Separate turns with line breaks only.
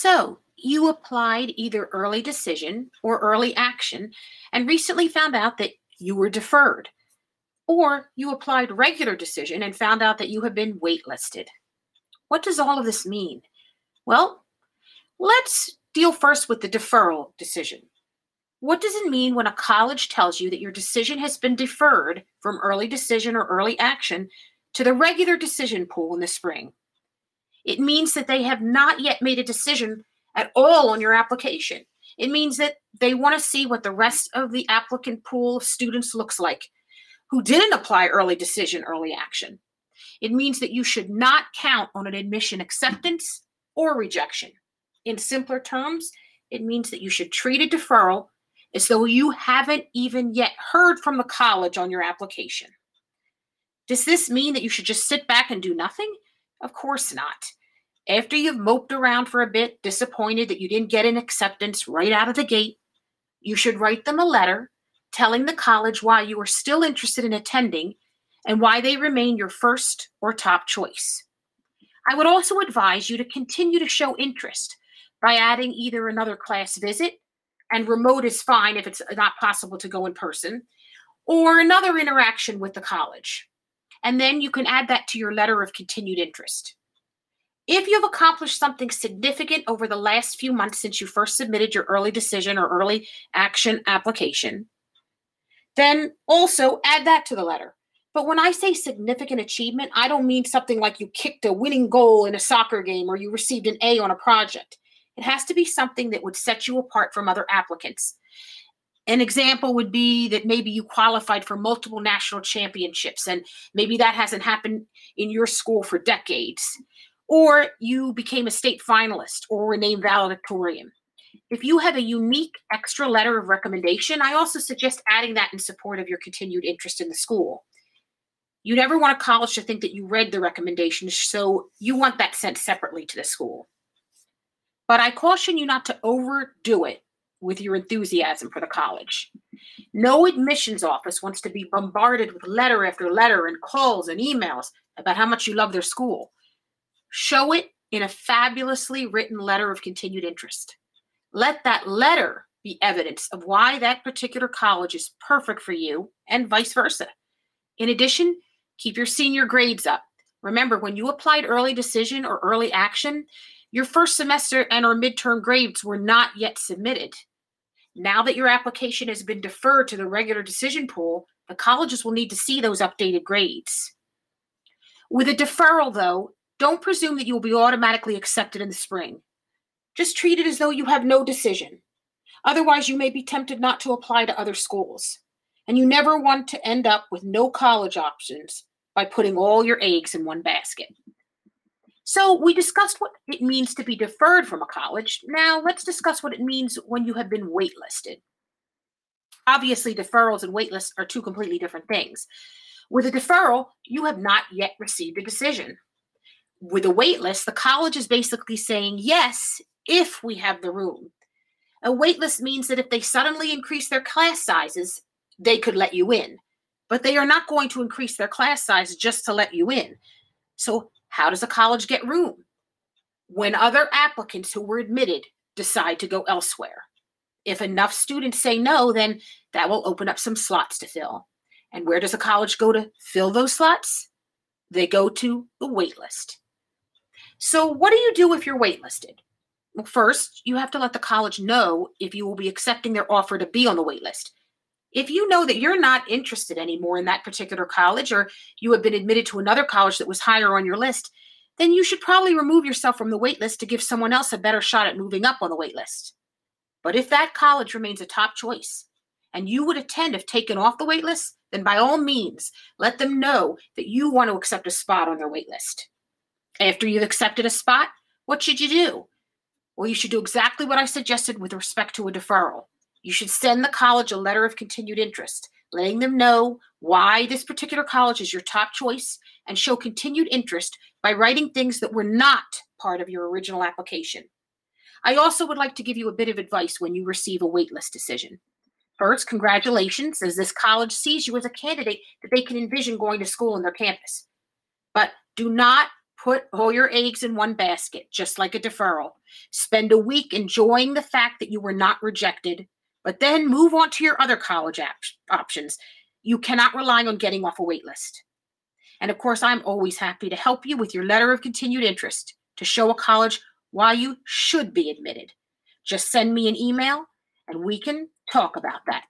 So, you applied either early decision or early action and recently found out that you were deferred. Or you applied regular decision and found out that you have been waitlisted. What does all of this mean? Well, let's deal first with the deferral decision. What does it mean when a college tells you that your decision has been deferred from early decision or early action to the regular decision pool in the spring? It means that they have not yet made a decision at all on your application. It means that they want to see what the rest of the applicant pool of students looks like who didn't apply early decision, early action. It means that you should not count on an admission acceptance or rejection. In simpler terms, it means that you should treat a deferral as though you haven't even yet heard from the college on your application. Does this mean that you should just sit back and do nothing? Of course not. After you've moped around for a bit, disappointed that you didn't get an acceptance right out of the gate, you should write them a letter telling the college why you are still interested in attending and why they remain your first or top choice. I would also advise you to continue to show interest by adding either another class visit, and remote is fine if it's not possible to go in person, or another interaction with the college. And then you can add that to your letter of continued interest. If you have accomplished something significant over the last few months since you first submitted your early decision or early action application, then also add that to the letter. But when I say significant achievement, I don't mean something like you kicked a winning goal in a soccer game or you received an A on a project. It has to be something that would set you apart from other applicants. An example would be that maybe you qualified for multiple national championships, and maybe that hasn't happened in your school for decades or you became a state finalist or were named valedictorian. If you have a unique extra letter of recommendation, I also suggest adding that in support of your continued interest in the school. You never want a college to think that you read the recommendations, so you want that sent separately to the school. But I caution you not to overdo it with your enthusiasm for the college. No admissions office wants to be bombarded with letter after letter and calls and emails about how much you love their school. Show it in a fabulously written letter of continued interest. Let that letter be evidence of why that particular college is perfect for you and vice versa. In addition, keep your senior grades up. Remember, when you applied early decision or early action, your first semester and or midterm grades were not yet submitted. Now that your application has been deferred to the regular decision pool, the colleges will need to see those updated grades. With a deferral, though, don't presume that you will be automatically accepted in the spring. Just treat it as though you have no decision. Otherwise, you may be tempted not to apply to other schools. And you never want to end up with no college options by putting all your eggs in one basket. So, we discussed what it means to be deferred from a college. Now, let's discuss what it means when you have been waitlisted. Obviously, deferrals and waitlists are two completely different things. With a deferral, you have not yet received a decision with a waitlist, the college is basically saying yes if we have the room. A waitlist means that if they suddenly increase their class sizes, they could let you in. But they are not going to increase their class size just to let you in. So, how does a college get room? When other applicants who were admitted decide to go elsewhere. If enough students say no, then that will open up some slots to fill. And where does a college go to fill those slots? They go to the waitlist. So, what do you do if you're waitlisted? Well, first, you have to let the college know if you will be accepting their offer to be on the waitlist. If you know that you're not interested anymore in that particular college or you have been admitted to another college that was higher on your list, then you should probably remove yourself from the waitlist to give someone else a better shot at moving up on the waitlist. But if that college remains a top choice and you would attend if taken off the waitlist, then by all means, let them know that you want to accept a spot on their waitlist. After you've accepted a spot, what should you do? Well, you should do exactly what I suggested with respect to a deferral. You should send the college a letter of continued interest, letting them know why this particular college is your top choice and show continued interest by writing things that were not part of your original application. I also would like to give you a bit of advice when you receive a waitlist decision. First, congratulations, as this college sees you as a candidate that they can envision going to school in their campus. But do not put all your eggs in one basket, just like a deferral. Spend a week enjoying the fact that you were not rejected, but then move on to your other college op- options. You cannot rely on getting off a wait list. And of course, I'm always happy to help you with your letter of continued interest to show a college why you should be admitted. Just send me an email and we can talk about that.